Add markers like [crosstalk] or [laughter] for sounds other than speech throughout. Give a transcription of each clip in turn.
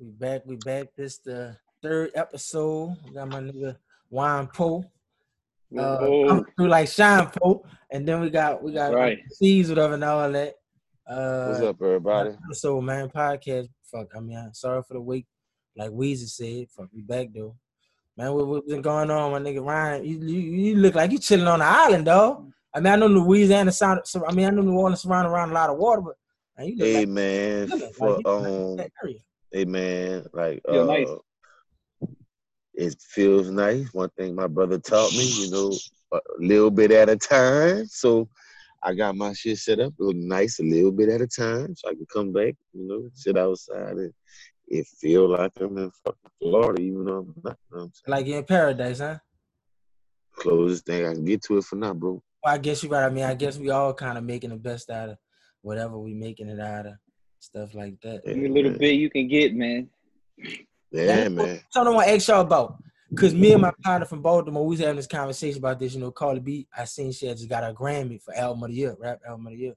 We back. We back. This the third episode. We got my nigga Juan Poe. Uh, through like Sean Poe, and then we got we got Right. C's whatever and all that. Uh, What's up, everybody? So man, podcast. Fuck. I mean, I'm sorry for the wait. Like Weezy said, fuck we back though. Man, what, what been going on, my nigga Ryan? You, you you look like you chilling on the island, dog. I mean, I know Louisiana sound. So, I mean, I know New Orleans surrounded around a lot of water, but man, you look Hey like, man, you look for like you um, area. Hey man, like uh, nice. it feels nice. One thing my brother taught me, you know, a little bit at a time. So I got my shit set up, look nice a little bit at a time, so I can come back, you know, sit outside and it feel like I'm in fucking Florida, even though I'm not. You know I'm? Like you're in paradise, huh? Closest thing I can get to it for now, bro. Well, I guess you're right. I mean, I guess we all kind of making the best out of whatever we making it out of, stuff like that. Yeah, little man. bit you can get, man. Yeah, man. Something I want to ask y'all about. Cause me and my partner from Baltimore, we was having this conversation about this. You know, Cardi B. I seen she had just got a Grammy for album of the year, rap album of the year,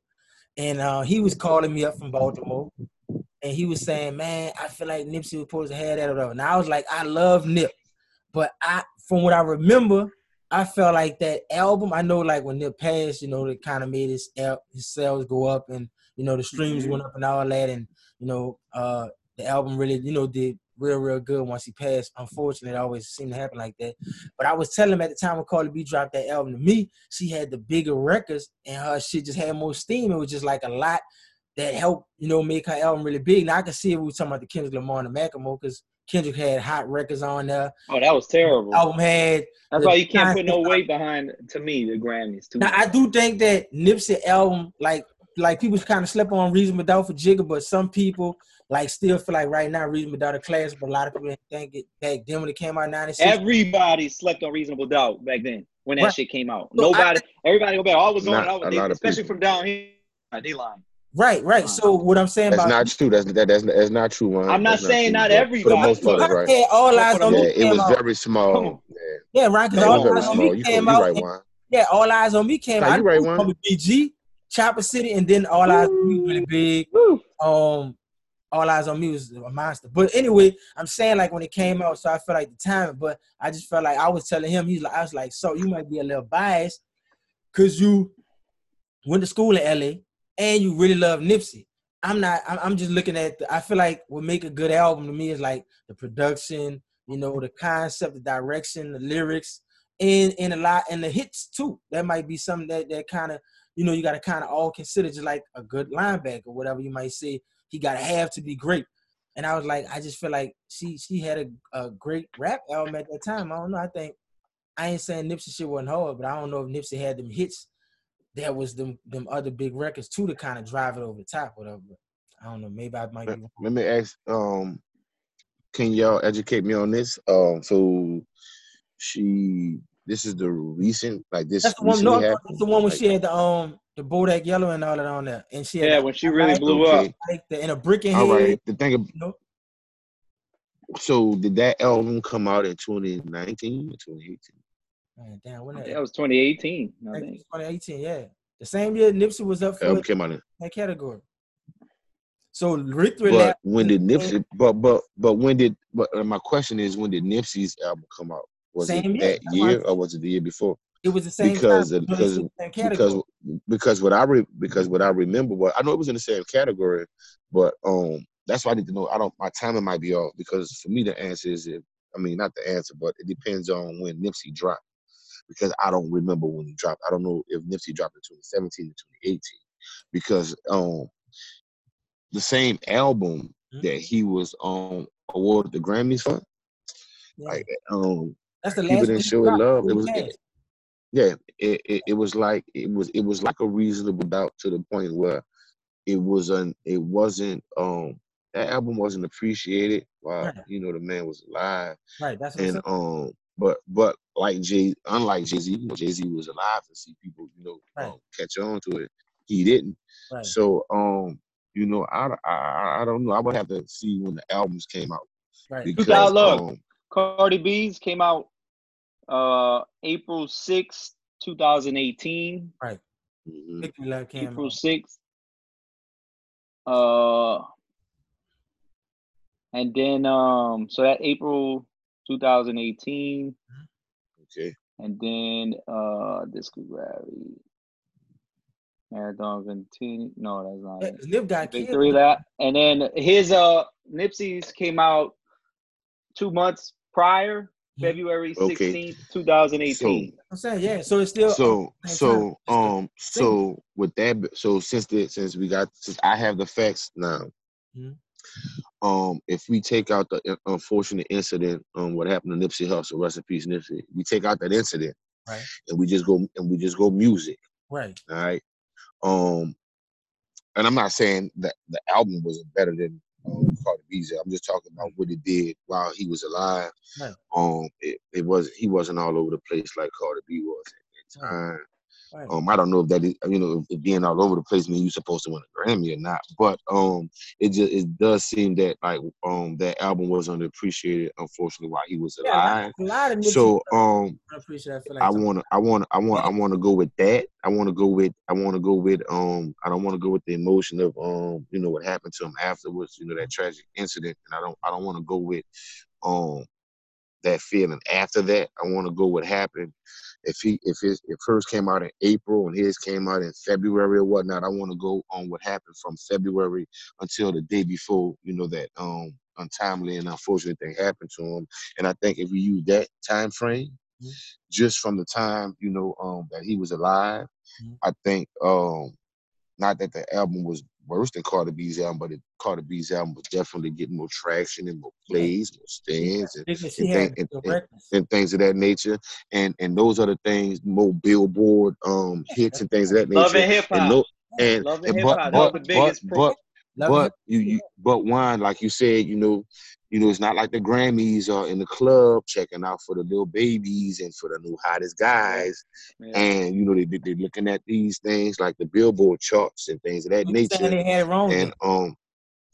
and uh, he was calling me up from Baltimore, and he was saying, "Man, I feel like Nipsey was supposed to have that or whatever." And I was like, "I love Nip, but I, from what I remember, I felt like that album. I know, like when Nip passed, you know, it kind of made his al- his sales go up, and you know, the streams Mhm. went up and all that, and you know, uh, the album really, you know, did real, real good once he passed. Unfortunately, it always seemed to happen like that. But I was telling him at the time when Cardi B dropped that album to me, she had the bigger records and her shit just had more steam. It was just like a lot that helped, you know, make her album really big. Now I can see if we were talking about the Kendrick Lamar and the Macklemore because Kendrick had hot records on there. Oh, that was terrible. Album had. That's why you can't put no weight behind. To me, the Grammys. Too Now I do think that Nipsey album, like, like people kind of slept on Reasonable Doubt for Jigga, but some people like still feel like right now Reasonable Doubt a classic, but a lot of people didn't think it back then when it came out '96. Everybody slept on Reasonable Doubt back then when that Right. shit came out. So I Nobody, everybody go back. All was going Not on, a they, especially people. from down here. They lying. Right, right. So what I'm saying That's about not true. That's that, that's that's not true, man. I'm not That's saying true, not but For the most part, right. Yeah, all eyes on Yeah, me it was out. very small. Yeah, Yeah, right. Because all eyes on me came out. right, yeah, all eyes on me came out. You right, it was Juan. gonna be BG, Chopper City, and then all eyes on me really big. Woo. Um, all eyes on me was a monster. But anyway, I'm saying like when it came out, so I felt like the time. But I just felt like I was telling him, he's like, I was like, so you might be a little biased because you went to school in LA and you really love Nipsey. I'm not. I'm, I'm just looking at. The, I feel like what make a good album to me is like the production, you know, the concept, the direction, the lyrics, and and a lot and the hits too. That might be something that that kind of you know you got to kind of all consider just like a good linebacker, whatever you might say. He got to have to be great. And I was like, I just feel like she she had a, a great rap album at that time. I don't know. I think I ain't saying Nipsey shit wasn't hard, but I don't know if Nipsey had them hits. That was them them other big records too to kind of drive it over the top, whatever. I don't know. Maybe I might be. wrong. Let me ask. Um, can y'all educate me on this? Um, so she. This is the recent, like this That's the one. recently No, happened. that's the one when Like, she had the um the Bodak yellow and all that on there, and she had Yeah, when she I really like- blew okay. up. like the, and a brick in All head. right. The thing. ab- You know? So did that album come out in 2019 or 2018? Man, damn, when that, That was 2018. I think. 2018, yeah. The same year Nipsey was up for Album came out in. that category. So Rick Thriller, But when did Nipsey? But but but when did? But uh, my question is, when did Nipsey's album come out? Was Same it year. that That's why I year or was it the year before? it was the same because time. because it's of- the same because because what I re, because what I remember was I know it was in the same category, but um that's why I need to know. I don't my timing might be off because for me the answer is if I mean not the answer, but it depends on when Nipsey dropped because I don't remember when he dropped. I don't know if Nipsey dropped in 2017 or 2018 because um the same album Mhm. that he was um awarded the Grammys for, Yeah. like um That's the people didn't show it love. It was passed. yeah, it, it, it was like it was it was like a reasonable doubt to the point where it was an it wasn't um that album wasn't appreciated while Right. you know the man was alive right. That's what I'm and um but but like Jay unlike Jay Z you know Jay Z was alive to see people you know Right. um, catch on to it he didn't Right. so um you know I, I I don't know I would have to see when the albums came out right. because got look. um Cardi B's came out uh April 6th, 2018. Right. Victory Lap came April out. 6th. Uh and then um, so that April 2018, Okay. and then uh, discography. Marathon continue. No, that's not it. Nip got killed. Victory that, and then his uh Nipsey's came out two months prior, February Okay. sixteenth, two thousand eighteen. I'm saying yeah. So it's still So so um so with that so since the since we got since I have the facts now, Mhm. um if we take out the unfortunate incident um what happened to Nipsey Hussle, rest in peace Nipsey, we take out that incident Right. and we just go and we just go music, right. all right. Um and I'm not saying that the album was better than um, Cardi B's. I'm just talking about what he did while he was alive. Right. Um, it, it was he wasn't all over the place like Cardi B was at that time. Right. Um, I don't know if that is, you know, if being all over the place means you're supposed to win a Grammy or not, but um, it just it does seem that like um that album was underappreciated, unfortunately, while he was alive. Yeah, a lot- of So um, I appreciate. I feel like I wanna, I want, I want to go with that. I want to go with, I want to go with, um, I don't want to go with the emotion of, um, you know, what happened to him afterwards. You know, that tragic incident, and I don't, I don't want to go with, um, that feeling after that. I want to go what happened. If he, if his, if hers came out in April and his came out in February or whatnot, I want to go on what happened from February until the day before. You know that, um, untimely and unfortunate thing happened to him. And I think if we use that time frame Mhm. just from the time you know um that he was alive Mhm. i think um not that the album was worse than Cardi B's album, but it, Cardi B's album was definitely getting more traction and more Yeah. plays, more stands, and, Because and, thing- and, and, and things of that nature. And and those are the things, more Billboard um [laughs] hits and things of that nature. Love and hip And hop. no, and, Love and and hip but hop. That but but but but you, you but wine, like you said, you know, you know, it's not like the Grammys are in the club checking out for the little babies and for the new hottest guys. Yeah. And you know, they they're looking at these things like the Billboard charts and things of that You nature. they had it wrong? And um,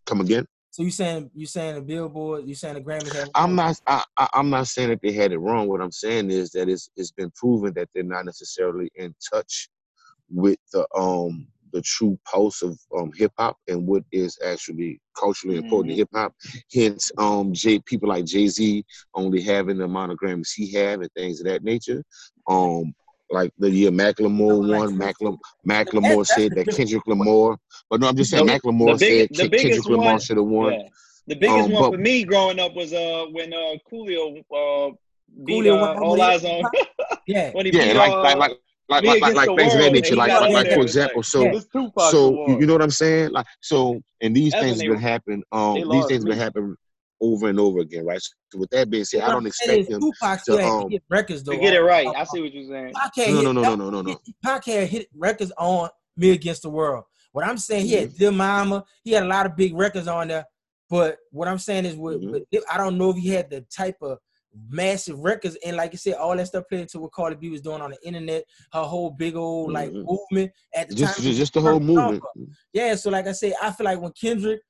come again. so you saying you saying the Billboard? You saying the Grammys had? I'm not. I, I, I'm not saying that they had it wrong. What I'm saying is that it's it's been proven that they're not necessarily in touch with the um the true pulse of um hip hop and what is actually culturally important to hip hop. Hence, um, J people like Jay Z only having the amount of Grammys he have and things of that nature. Um. Like the year Macklemore Like won, Chris- Macklemore, Macklemore that's said that. Kendrick Lamar, but no, I'm just saying The- Macklemore the big- said the Ken- biggest Kendrick Lamar should have won. Yeah. The biggest Um, one but- for me growing up was uh when uh Coolio uh beat Coolio uh, won All Eyes on? [laughs] Yeah. [laughs] when he Yeah, beat like uh, like like like like like, like things of that nature. Like like like for example, so Yeah. so you, you know what I'm saying? Like so, and these That's things have been happening. Um, these things have been happening over and over again, right? So with that being said, I don't expect is them. Tupac still to, had um, hit records though. to get it right. I see what you're saying. Pac had No, hit, no, no, no, no, no, no. Pac had hit records on Me Against the World. What I'm saying, he Mm-hmm. had Dear Mama, he had a lot of big records on there. But what I'm saying is, with, Mhm. with I don't know if he had the type of massive records and like you said, all that stuff played into what Cardi B was doing on the internet, her whole big old like Mhm. movement at the Just time. just, just the whole movement. Yeah, so like I say, I feel like when Kendrick,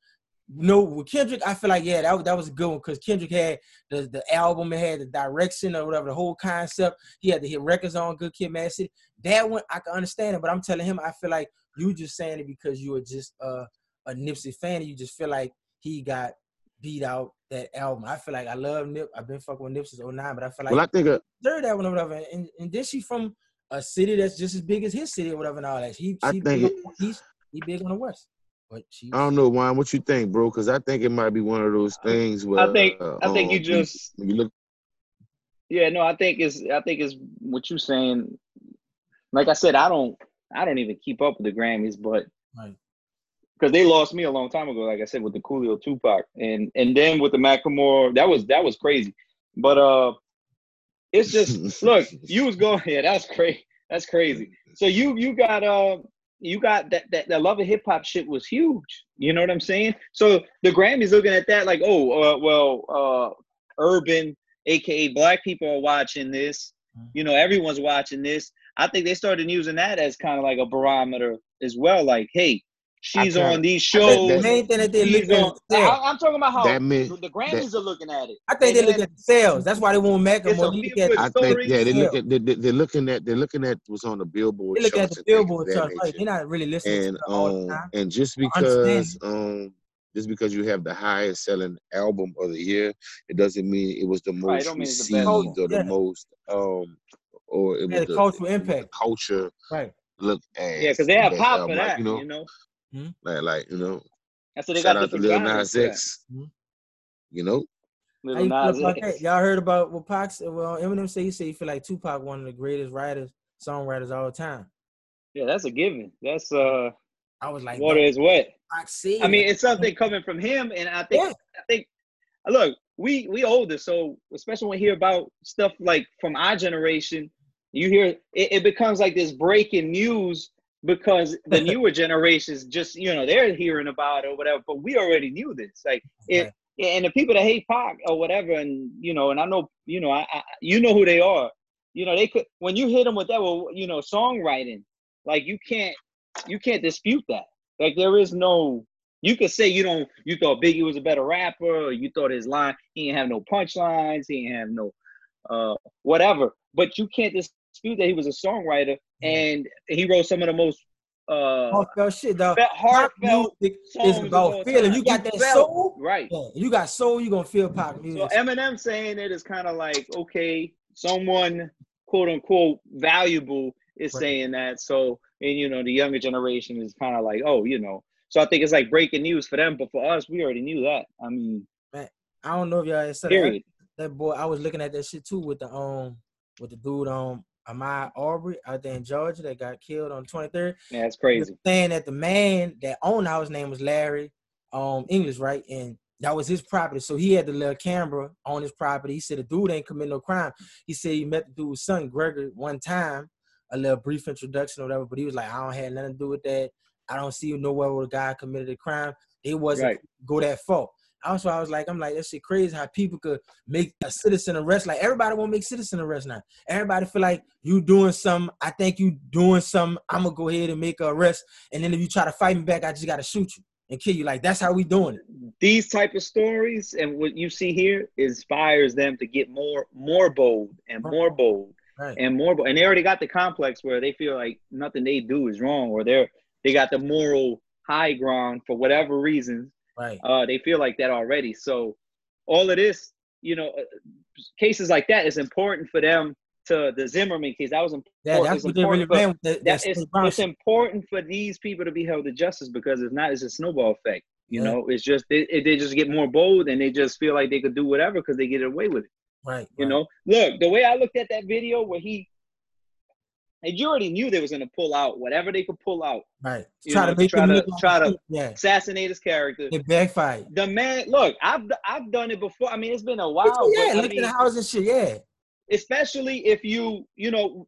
no, with Kendrick, I feel like yeah, that was that was a good one because Kendrick had the the album, it had the direction or whatever, the whole concept. He had to hit records on Good Kid, Mad City. That one I can understand it, but I'm telling him, I feel like you just saying it because you were just uh, a Nipsey fan. And you just feel like he got beat out that album. I feel like I love Nip. I've been fucking with Nip since 09, but I feel like Well, I think uh, third album one or whatever. And, and then she from a city that's just as big as his city or whatever and all that. He, I she think big it- on the east, he big on the west. But she I don't know, Juan. What you think, bro? Because I think it might be one of those things where I think uh, I think you just you look. yeah no I think it's I think it's what you're saying. Like I said, I don't I don't even keep up with the Grammys, but Right. Because they lost me a long time ago. Like I said, with the Coolio Tupac, and and then with the Macklemore, that was that was crazy. But uh, it's just [laughs] look, you was going yeah, that's crazy. That's crazy. So you you got uh you got that that that love of hip hop shit was huge. You know what I'm saying? So the Grammys looking at that like, oh uh, well, uh, urban, aka black people are watching this. Mhm. You know, everyone's watching this. I think they started using that as kind of like a barometer as well. Like, hey, she's on these shows. the main thing that they she's look at on- I, am talking about how That mean- the Grammys are looking at it. I think they And look at the sales. That's why they want It's a Macklemore. They look at, I story. think yeah, they look at, they, they, they're looking at they're looking at what's on the Billboard they look at charts the and things of Billboard that chart. Right. nature. They're not really listening and to it all the um time. and just because um just because you have the highest selling album of the year, it doesn't mean it was the most don't mean it's the received best or the Yeah. most um or it Yeah, was the the, cultural it was the impact. culture Right. look as Yeah, because they have pop album, for like, that. you know, You know, like like you know, that's what they shout got out to Lil Nas for that. X. Mhm. You know, How Little you Nas X. Y'all heard about what Pac said? Well, Eminem said he said he feel like Tupac one of the greatest writers, songwriters all the time. Yeah, that's a given. That's uh, I was like, water no, is wet. Pac said I mean, it's something coming from him, and I think Yeah. I think look, we we older, so especially when we hear about stuff like from our generation, you hear it, it becomes like this breaking news because the [laughs] newer generations just you know they're hearing about it or whatever, but we already knew this. Like it, and the people that hate Pac or whatever, and you know, and I know you know, I, I you know who they are. You know, they could when you hit them with that, well, you know, songwriting, like you can't you can't dispute that. Like there is no you could say you don't you thought Biggie was a better rapper, or you thought his line he didn't have no punchlines, he didn't have no uh whatever. But you can't dispute that he was a songwriter and he wrote some of the most uh heartfelt shit, dog. heartfelt is about feeling. You got that felt- soul, right. yeah. You got soul. You gonna feel pop music. So. Eminem saying it is kind of like okay, someone quote unquote valuable is Right. saying that. So and you know the younger generation is kind of like oh you know. So I think it's like breaking news for them, but for us we already knew that. I mean, I don't know if y'all said that. That boy, I was looking at that shit too with the um with the dude um Ahmaud Arbery out there in Georgia that got killed on 23rd. Yeah, was crazy. saying that the man that owned the house name was Larry um English, right? And that was his property. So he had the little camera on his property. He said the dude ain't commit no crime. He said he met the dude's son, Gregory, one time, a little brief introduction or whatever, but he was like, I don't have nothing to do with that. I don't see you nowhere where the guy committed a crime. It wasn't Right. go that far. Also, I was like, I'm like, that shit crazy how people could make a citizen arrest. Like everybody won't make citizen arrest now. Everybody feel like you doing something. I think you doing something. I'm gonna go ahead and make a arrest. And then if you try to fight me back, I just gotta shoot you and kill you. Like that's how we doing it. These type of stories and what you see here inspires them to get more more bold and more bold Right. and more bold. And they already got the complex where they feel like nothing they do is wrong or they're they got the moral high ground for whatever reasons. Right. Uh, they feel like that already. So all of this, you know, uh, cases like that is important for them to the Zimmerman case. That was important. Yeah, that's it's what they really important for- that, that that it's, Steve Brown it's shit. important for these people to be held to justice because it's not it's a snowball effect. You know, it's just they, it- they just get more bold and they just feel like they could do whatever because they get away with it. Right. You right, know, look the way I looked at that video where he, and you already knew they was gonna pull out whatever they could pull out, Right. you Try know, to make try to- try to- yeah. assassinate his character. It backfired. The man, look, I've I've done it before. I mean, it's been a while, yeah, but I look at the house and shit. Yeah. especially if you you know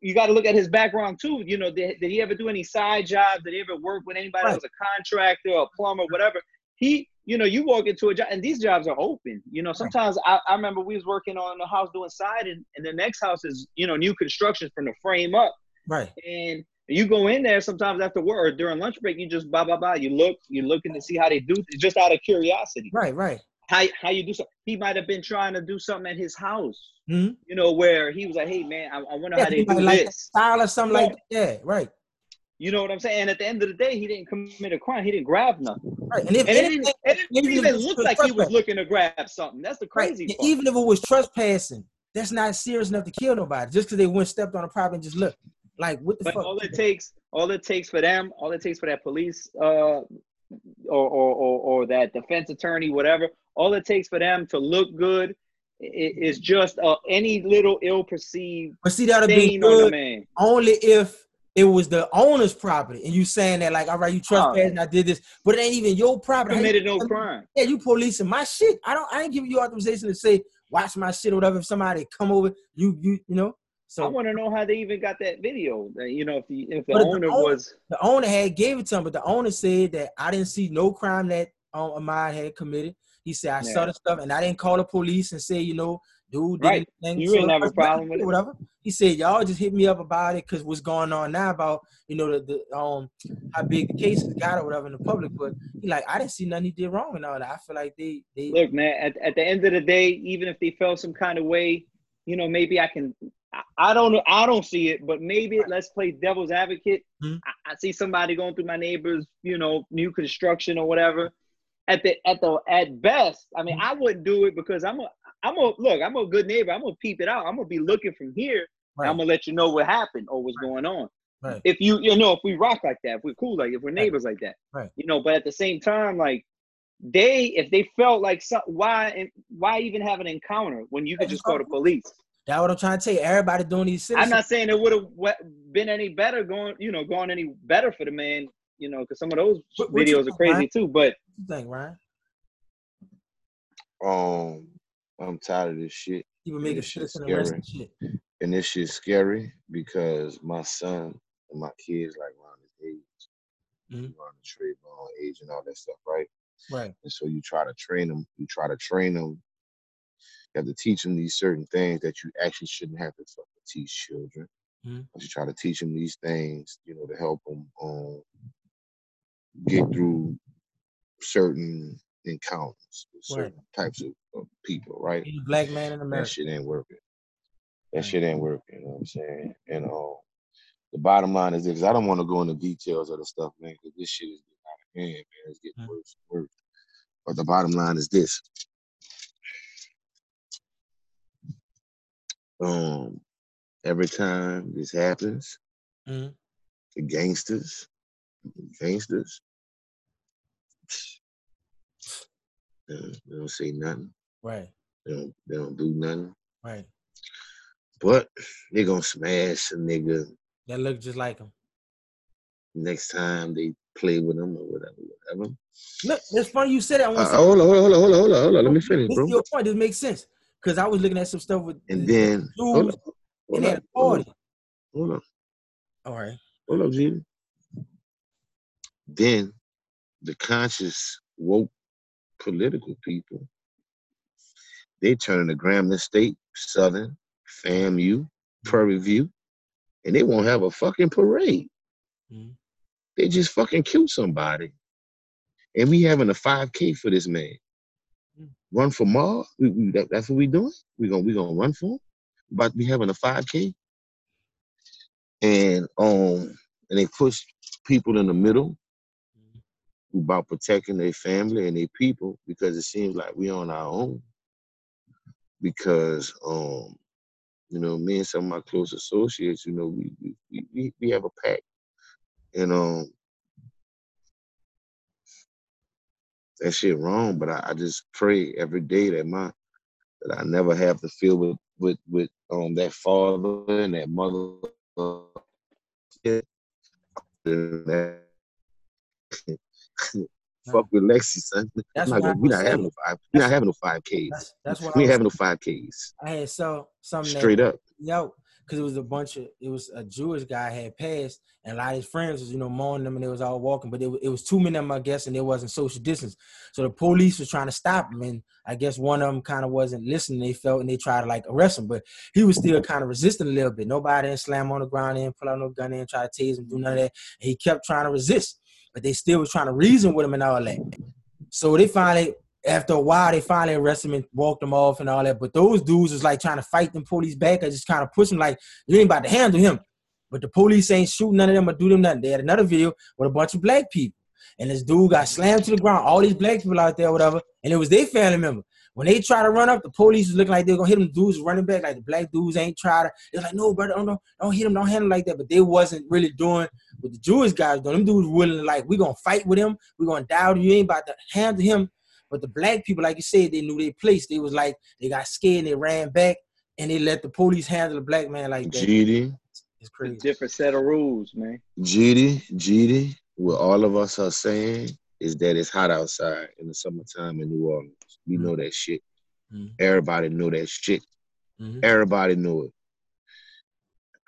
you got to look at his background too you know did, did he ever do any side jobs did he ever work with anybody that was a contractor or a plumber whatever he you know you walk into a job and these jobs are open you know sometimes I, I remember we was working on a house doing siding and the next house is you know new construction from the frame up Right. and you go in there sometimes after work or during lunch break you just blah blah blah you look you're looking to see how they do just out of curiosity Right. Right. how, how you do something he might have been trying to do something at his house Mhm. you know, where he was like, "Hey, man, I, I wonder Yeah, how they do like this." style or something Yeah. like that. Yeah. Right. You know what I'm saying? And at the end of the day, he didn't commit a crime. He didn't grab nothing, Right. And if and it anything, it didn't even if even look like he was looking to grab something. That's the crazy and part. even if it was trespassing, that's not serious enough to kill nobody. Just because they went stepped on a property and just look. Like what the but fuck? all it takes, all it takes for them, all it takes for that police, uh, or or or, or that defense attorney, whatever, all it takes for them to look good is just uh, any little ill-perceived but see, that'd be stain on the good only if it was the owner's property and you saying that like, all right, you trespassed and I did this, but it ain't even your property. Committed no crime. Yeah, you policing my shit. I don't. I ain't giving you authorization to say watch my shit or whatever. If somebody come over, you you you know. So I want to know how they even got that video. That, You know, if the if the if the owner owner- was the owner had gave it to him, but the owner said that I didn't see no crime that um, Ahmaud had committed. He said I saw the stuff and I didn't call the police and say you know, dude, Right. You didn't have a problem with or whatever. He said y'all just hit me up about it because what's going on now about you know the, the um how big the case has got or whatever in the public. But he like I didn't see nothing he did wrong and all that. I feel like they they look, man. At, at the end of the day, even if they felt some kind of way, you know, maybe I can. I, I don't know. I don't see it, but maybe let's play devil's advocate. Mhm. I, I see somebody going through my neighbor's, you know, new construction or whatever, at the at the at best, I mean, I wouldn't do it because I'm a I'm a look. I'm a good neighbor. I'm gonna peep it out. I'm gonna be looking from here. Right. I'm gonna let you know what happened or what's going on. Right. If you you know if we rock like that, if we're cool like if we're neighbors like that, Right. You know, but at the same time, like they if they felt like some, why and why even have an encounter when you could just call the police? That's what I'm trying to tell you. Everybody doing these I'm not saying it would have been any better going, you know, going any better for the man, you know, because some of those What- what videos are think, crazy Ryan? too. But What you think, Ryan? Um, I'm tired of this shit, People making this shit's citizen arrest scary. and shit. and this shit's scary because my son and my kids like around his age, Mhm. around the trade ball age and all that stuff, right? Right. And so you try to train them. You try to train them. You have to teach them these certain things that you actually shouldn't have to fucking teach children. Mhm. But you try to teach them these things, you know, to help them um, get through certain encounters with Right. certain types of, of people, right? Black man in America. That shit ain't working. That shit ain't working. You know what I'm saying? And um, the bottom line is this: I don't want to go into details of the stuff, man, because this shit is getting out of hand, man. It's getting Mhm. worse and worse. But the bottom line is this: um, every time this happens, Mhm. the gangsters, gangsters, they don't, they don't say nothing. Right. They don't, they don't do nothing. Right. But they gonna smash a nigga That look just like him. next time they play with them or whatever, whatever. Look, it's funny you said that. I Uh, want to say- hold on, hold on, hold on, hold on, hold on, hold on. Let me finish, this bro. your point. This makes sense because I was looking at some stuff with And the- then the hold on, and hold they on, hold party. on, hold on, All right. hold on, Gene. Then the conscious woke political people, they turn to Grambling State, Southern, FAMU, Prairie View, and they won't have a fucking parade. Mhm. They just fucking kill somebody. And we having a 5K for this man. Mm. Run for we, that, that's what we doing? We gonna we gonna run for him? About to be having a 5K? And um and they push people in the middle about protecting their family and their people because it seems like we're on our own. Because um, you know, me and some of my close associates, you know, we we we, we, have a pact. And um that shit wrong, but I, I just pray every day that my that I never have to feel with with with um that father and that mother. that- Fuck with Lexi, son. That's not we not having no five. We not having no five Ks. That's that's what We ain't having no five Ks. I had something Straight that up. yo because it was a bunch of it was a Jewish guy had passed and a lot of his friends was you know mowing them and they was all walking but it, it was too many of them I guess and there wasn't social distance so the police was trying to stop him and I guess one of them kind of wasn't listening they felt and they tried to like arrest him but he was still kind of resisting a little bit nobody didn't slam on the ground and pull out no gun and try to tase him do none of that and he kept trying to resist but they still was trying to reason with him and all that so they finally after a while, they finally arrested him and walked him off and all that. But those dudes was like trying to fight them police back. I just kind of push him like you ain't about to handle him. But the police ain't shooting none of them or do them nothing. They had another video with a bunch of black people. And this dude got slammed to the ground. All these black people out there, whatever. And it was their family member. When they try to run up, the police is looking like they're gonna hit them dudes running back. Like the black dudes ain't try to. They're like, no, brother, don't, don't, don't hit him, don't handle him like that. But they wasn't really doing what the Jewish guys doing. Them dudes willing like, we gonna fight with him. we gonna die. You ain't about to handle him. But the black people, like you said, they knew their place. They was like, they got scared and they ran back and they let the police handle the black man like that. GD, It's It's a crazy. different set of rules, man. GD, GD, what all of us are saying is that it's hot outside in the summertime in New Orleans. We Mhm. know that shit. Mhm. Everybody know that shit. Mhm. Everybody know it.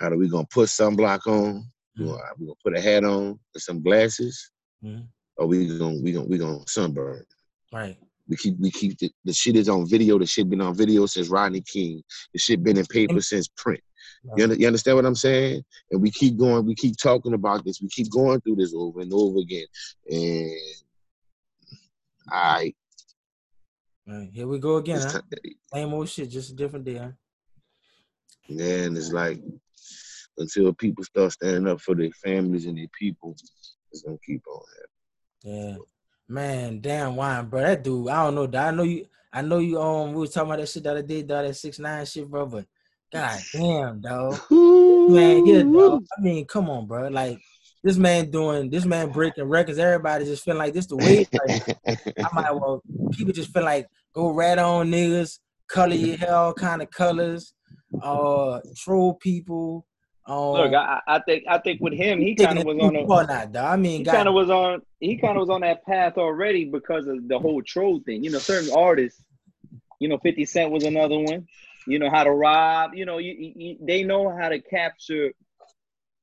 How are we gonna put sunblock on? We Mhm. gonna, we gonna put a hat on and some glasses, Mhm. or we gonna we gonna we gonna sunburn. Right. We keep we keep the, the shit is on video. The shit been on video since Rodney King. The shit been in paper since print. You, under, you understand what I'm saying? And we keep going. We keep talking about this. We keep going through this over and over again. And I, Right. Here we go again, huh? ti- Same old shit, just a different day, huh? man, it's like until people start standing up for their families and their people, it's gonna keep on happening. Yeah. Man, damn wine, bro. That dude, I don't know. dawg. I know you. I know you. Um, we was talking about that shit that I did, dog. That six nine shit, bro. But god damn, dog. [laughs] Man, yeah, dog. I mean, come on, bro. Like this man doing, this man breaking records. Everybody just feeling like this the way. Like, I might well. People just feel like go rat on niggas, color your hair all kind of colors, uh, troll people. Um, Look, I, I think I think with him, he kind of was on a Well, not. I mean, he kind of was on he kind of was on that path already because of the whole troll thing. You know, certain artists, you know, Fifty Cent was another one. You know how to rob. You know, you, you- they know how to capture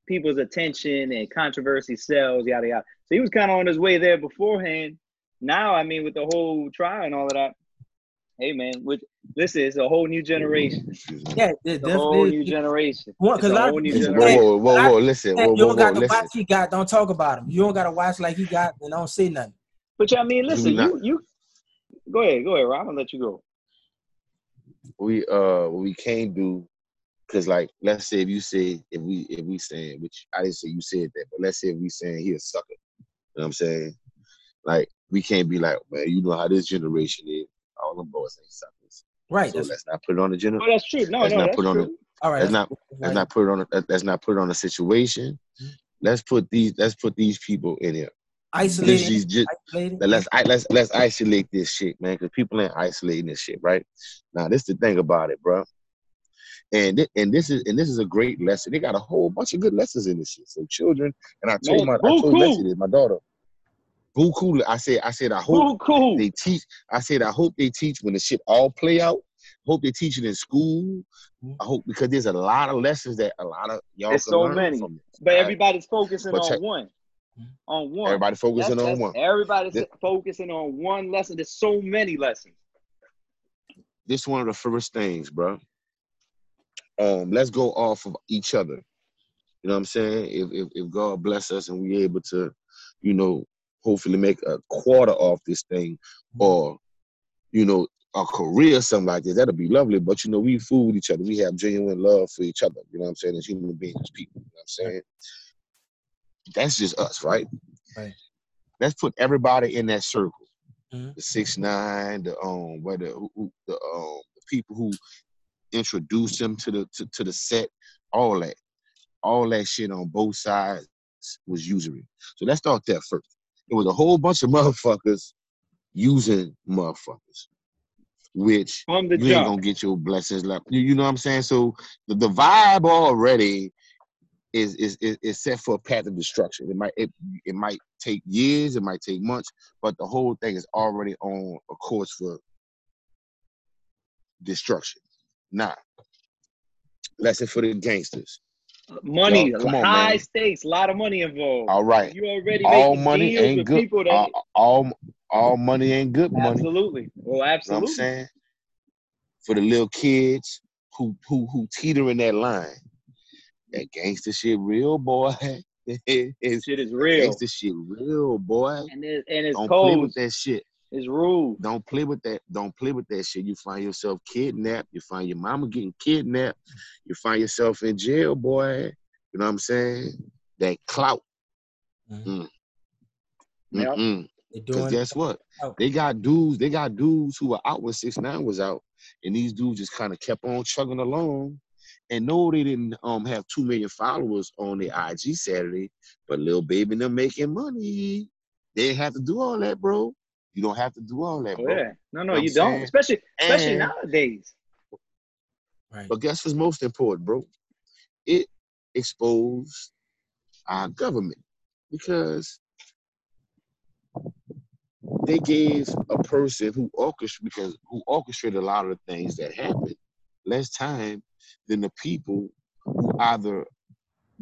people's attention and controversy sells, yada yada. So he was kind of on his way there beforehand. Now, I mean, with the whole trial and all of that, hey man, with listen, it's a whole new generation. Excuse me. yeah, it It's a whole new generation. One, It's cause a a whole new people Listen, say, generation. whoa, whoa, whoa, whoa, listen, "Man, whoa, you don't got to listen. watch he got. Don't talk about him. You don't got to watch like he got, and don't say nothing. But I mean, listen, you you go ahead, go ahead, Rob. I'm gonna let you go. we uh, we can't do, cause like, let's say if you say if we if we saying, which I didn't say you said that, but let's say if we saying he a sucker, you know what I'm saying? Like, we can't be like, man, you know how this generation is. All them boys ain't suckers. Right. So That's let's not put it on the gener. Oh, that's true. No, Let's no, not that's put on true. all right. Let's not cool. let's not put it on a let's not put it on a situation. Mhm. Let's put these let's put these people in here. This isolated. just Isolated. let's let's let's isolate this shit, man, because people ain't isolating this shit, right? Now, this the thing about it, bro. And thi- and this is and this is a great lesson. They got a whole bunch of good lessons in this shit. So children, and I told Man, my I told cool. this, my daughter. Cool. I said I said I hope they teach. I said I hope they teach when the shit all play out. Hope they teach it in school. I hope because there's a lot of lessons that a lot of y'all There's so learn many. from this. But everybody's focusing But on check- one. On one. Everybody That's, focusing on that's one. everybody's This- focusing on one lesson. There's so many lessons. this one of the first things, bro. Um, let's go off of each other. You know what I'm saying? If if, if God bless us and we able to, you know, hopefully make a quarter off this thing, or you know, a career, something like this, that'll be lovely. But you know, we fool with each other. We have genuine love for each other. You know what I'm saying? As human beings, as people. You know what I'm saying? That's just us, right? Right. Let's put everybody in that circle. Mhm. The six nine, the um, whether who, who- the um, the people who introduced them to the to, to the set, all that, all that shit on both sides was usury. So let's start there first. It was a whole bunch of [laughs] motherfuckers using motherfuckers, which you ain't gonna get your blessings left. You, you know what I'm saying? So the, the vibe already is, is is is set for a path of destruction. It might it, it might take years, it might take months, but the whole thing is already on a course for destruction. Now, lesson for the gangsters. Uh, money, Yo, come on, high man. stakes, a lot of money involved. All right, You already all money ain't good. people that All, all all money ain't good money. absolutely. Well, You know what I'm saying? For the little kids who who who teeter in that line. That gangster shit real, boy. [laughs] it's Shit is real. gangster shit real, boy. And it, and it's Don't play with cold. that shit. It's rude. Don't play with that. Don't play with that shit. You find yourself kidnapped. You find your mama getting kidnapped. You find yourself in jail, boy. You know what I'm saying? That clout. Mhm. Mm. Yep. Because guess what? They got dudes, they got dudes who were out when six nine was out, and these dudes just kind of kept on chugging along. And no, they didn't um have two million followers on their IG Saturday, but little baby and them making money. They didn't have to do all that, bro. You don't have to do all that, bro. yeah. No, no, Know you don't. saying? Especially especially And- nowadays. right. But guess what's most important, bro? It exposed our government because they gave a person who orchestrated because who orchestrated a lot of the things that happened less time than the people who either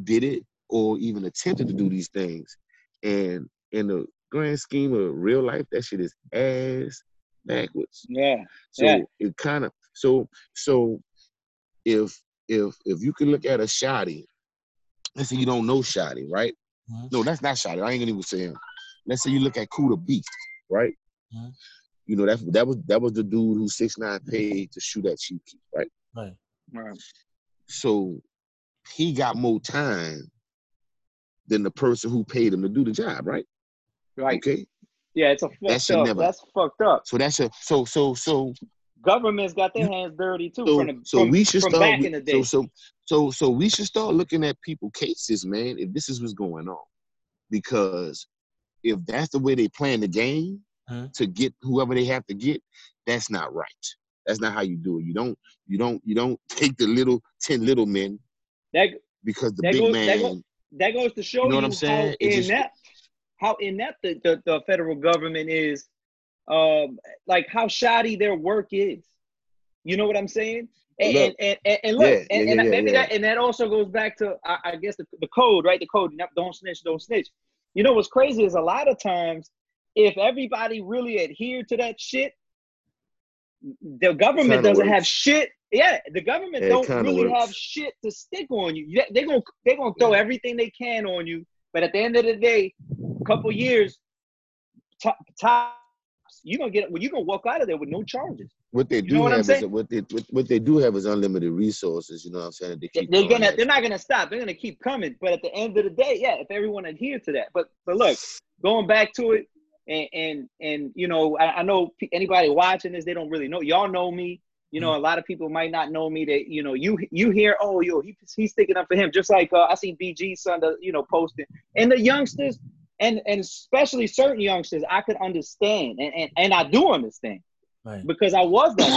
did it or even attempted to do these things. And in the grand scheme of real life, that shit is ass backwards. Yeah. So Yeah. it kind of so so if if if you can look at a Shotti, let's say you don't know Shotti, right? Mhm. No, that's not Shotti. I ain't gonna even say him. Let's say you look at Kooda B, right? Mhm. You know that that was that was the dude who six nine paid to shoot at Chief Keef, right? Right. Right. So he got more time than the person who paid him to do the job, right? Right. Okay. Yeah, it's a fucked should up. never- That's fucked up. So that's a so so so Government's got their hands dirty too. so, from the, so from, we should from start back we- in the so day. so so so we should start looking at people cases, man. If this is what's going on, because if that's the way they playing the game Mhm. to get whoever they have to get, that's not right. That's not how you do it. You don't you don't you don't [laughs] take the little ten little men that because the That big goes- man. that goes- that goes to show You you, know what I'm saying? how It just- inept, how inept the, the, the federal government is, um, like how shoddy their work is. You know what I'm saying? And Look. and, and, and look, Yeah, and, yeah, and yeah, maybe that and that also goes back to I, I guess the, the code, right? The code, don't snitch, don't snitch. You know what's crazy is a lot of times if everybody really adhered to that shit, the government doesn't have shit. Yeah, the government it don't really works. have shit to stick on you. They're gonna they're gonna throw everything they can on you, but at the end of the day, couple years, top, tops, you gonna get well, you're gonna walk out of there with no charges. what they You do know what I'm have is saying? what they what, what they do have is unlimited resources. You know what I'm saying? They They're gonna they're not gonna stop. They're gonna keep coming. But at the end of the day, yeah, if everyone adhere to that. But but look, going back to it, and and and you know, I, I know anybody watching this, they don't really know. Y'all know me. You know, a lot of people might not know me. That you know, you you hear, oh, yo, he, he's sticking up for him. Just like uh, I see BG son, you know, posting, and the youngsters, and and especially certain youngsters, I could understand, and and, and I do understand Right. because I was that.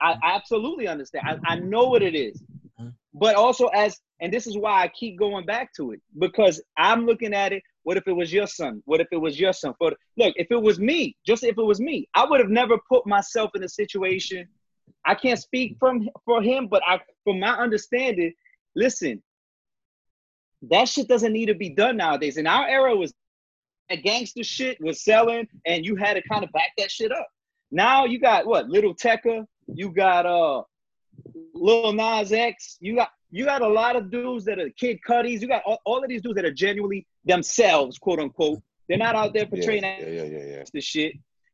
I I absolutely understand. I, I know what it is. Mhm. But also as and this is why I keep going back to it because I'm looking at it. What if it was your son? What if it was your son? But look, if it was me, just if it was me, I would have never put myself in a situation. I can't speak from for him, but I from my understanding, listen, that shit doesn't need to be done nowadays. In our era was that gangster shit was selling and you had to kind of back that shit up. Now you got what? Little Tecca, you got uh Lil Nas X, you got you got a lot of dudes that are Kid Cudis, you got all, all of these dudes that are genuinely themselves, quote unquote. They're not out there Yeah, portraying yeah, yeah, yeah, yeah. the shit.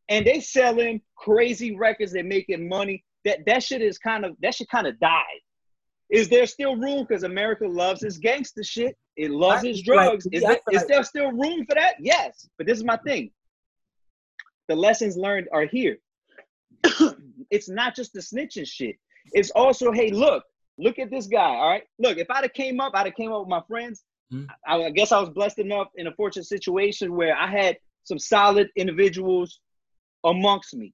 And they selling crazy records, they're making money. That that shit is kind of that shit kind of died. Is there still room? Because America loves its gangster shit. It loves I its feel like- drugs. is yeah, there, feel is there still room for that? Yes. But this is my thing. The lessons learned are here. [coughs] it's not just the snitching shit. It's also, hey, look, look at this guy. All right. Look, if I'd have came up, I'd have came up with my friends. Mhm. I, I guess I was blessed enough in a fortunate situation where I had some solid individuals amongst me.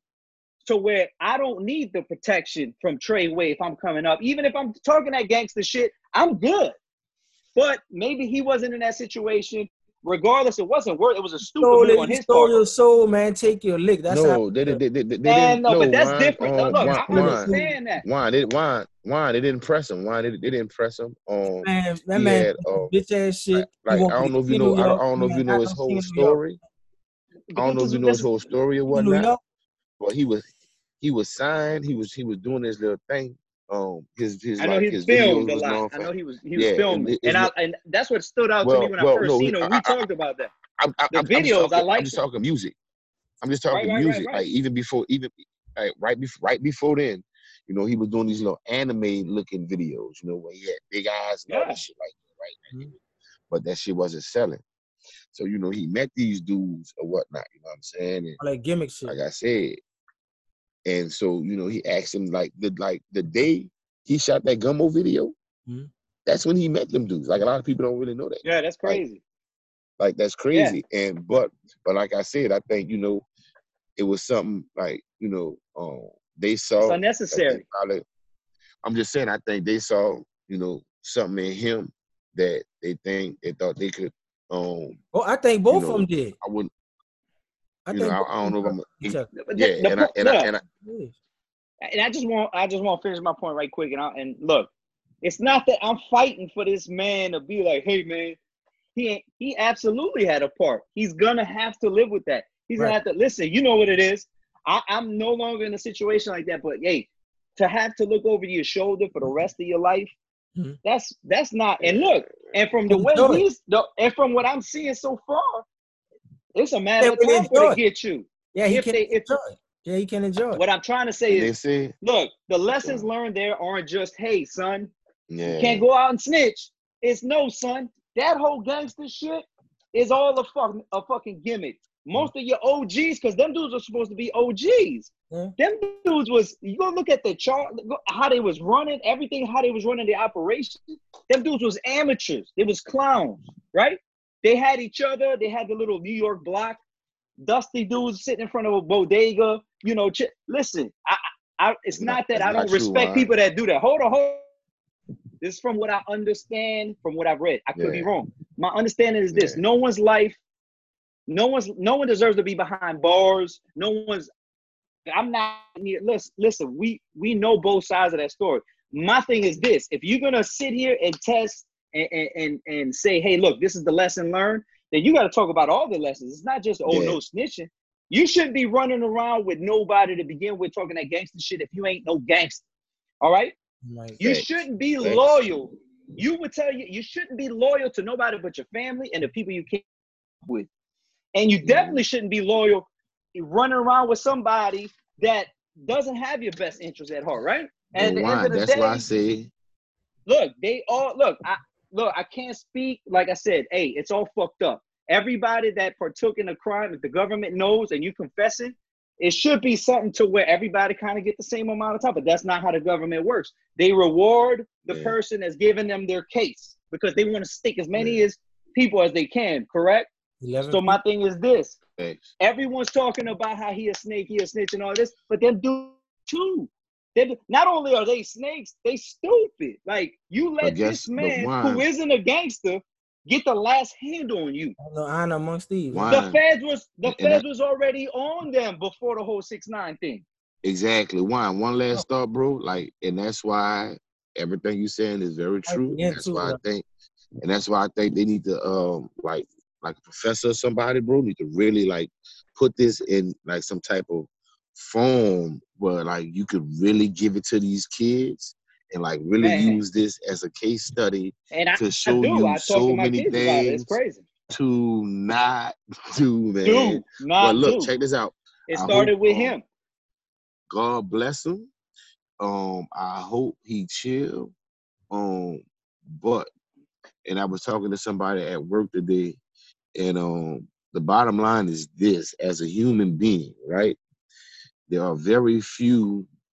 So where I don't need the protection from Treyway if I'm coming up. Even if I'm talking that gangster shit, I'm good. But maybe he wasn't in that situation. Regardless, it wasn't worth. It was a stupid Stole, move it, on his stole part. your soul, man. Take your lick. That's how. no, they, did- they, they, they, they And didn't. no, but that's why, different. No, um, look, why, I why, understand that. why, they, why, why they didn't press him? Why they, they didn't press him? Um, Man, that man, had, uh, bitch ass shit. like He I don't know if you know. I don't, I don't know if you know his whole see New York. story. I don't know if you know his whole story or New whatnot. But he was he was signed. He was he was doing his little thing. Um, his his I know like he's his filmed a was lot. I know he was he was Yeah, filming, and I and that's what stood out to me when I first no, seen he- him. We I- I- talked about that. I'm, I, The I'm, I'm just videos, I talking, I'm just talking music. I'm just talking right, right, music. right. Like even before, even like right before, right before then, you know, he was doing these little anime looking videos. You know, where he had big eyes and all Yeah. that shit like that, right? Mhm. But that shit wasn't selling. So you know, he met these dudes or whatnot. You know what I'm saying? And all that gimmick shit. like I said, and so you know, he asked him like the like the day he shot that Gummo video. Mhm. That's when he met them dudes. Like a lot of people don't really know that. Yeah, that's crazy. Like that's crazy. And but but like I said, I think you know, it was something like you know, um, they saw. It's unnecessary. probably- I'm just saying, I think they saw you know something in him that they think they thought they could. Um, Oh, I think both know, of them did. I wouldn't. I You think know, I, I don't know if I'm. them each other. But the- Yeah, the and I po- and I, and I and I just want I just want to finish my point right quick. And I, and look, it's not that I'm fighting for this man to be like, hey man, he he absolutely had a part. He's gonna have to live with that. He's gonna have to listen. You know what it is. I, I'm no longer in a situation like that. But hey, to have to look over your shoulder for the rest of your life, Mhm. that's that's not. And look, and from the way he's the, and from what I'm seeing so far, it's a matter of but time for to get you. Yeah, he If can they- if- enjoy it. Yeah, he can enjoy. What I'm trying to say and is, look, the lessons learned there aren't just, hey, son, yeah, you can't go out and snitch. It's no, son. That whole gangster shit is all a fucking a fucking gimmick. most of your OGs, because them dudes are supposed to be OGs. Yeah. Them dudes was you go look at the chart, how they was running, everything, how they was running the operation. Them dudes was amateurs. They was clowns, right? They had each other. They had the little New York block, dusty dudes sitting in front of a bodega. You know, ch- listen, I, I, it's not that I don't respect people that do that. Hold on, hold. on. This is from what I understand, from what I've read. I could be wrong. My understanding is this: Yeah. no one's life, no one's, no one deserves to be behind bars. No one's. I'm not. Listen, listen. We we know both sides of that story. My thing is this: if you're gonna sit here and test and and and, say, hey, look, this is the lesson learned, then you got to talk about all the lessons. It's not just oh Yeah. no snitching. You shouldn't be running around with nobody to begin with talking that gangster shit if you ain't no gangster. All right? Like, You shouldn't be loyal. You would tell you you shouldn't be loyal to nobody but your family and the people you came with. And you Mhm. definitely shouldn't be loyal running around with somebody that doesn't have your best interest at heart, right? And at And the why? end of the That's day, why I say look, they all look, I look, I can't speak. Like I said, hey, it's all fucked up. Everybody that partook in a crime, if the government knows and you confessing, it it should be something to where everybody kind of get the same amount of time. But that's not how the government works. They reward the Yeah. person that's giving them their case because they want to stick as many Yeah. as people as they can. Correct. 11 So my thing is this: facts. everyone's talking about how he a snake, he a snitch, and all this, but them do too. They not only are they snakes, they stupid. Like you let guess- this man who isn't a gangster get the last hand on you. no honor amongst thieves. Why? The feds was the And feds that- was already on them before the whole six nine thing. Exactly. One. One last thought, bro. Like, and that's why everything you're saying is very true. get That's to why I think, and that's why I think they need to, um, like, like a professor or somebody, bro, need to really like put this in like some type of form where like you could really give it to these kids and like really Man. use this as a case study And to I show do. you I so many kids it. It's things to not [laughs] do, man. Do not but look, do. check this out. it I started hope, with um, him. God bless him. Um, I hope he chill. Um, but and I was talking to somebody at work today, and um, the bottom line is this: as a human being, right? There are very few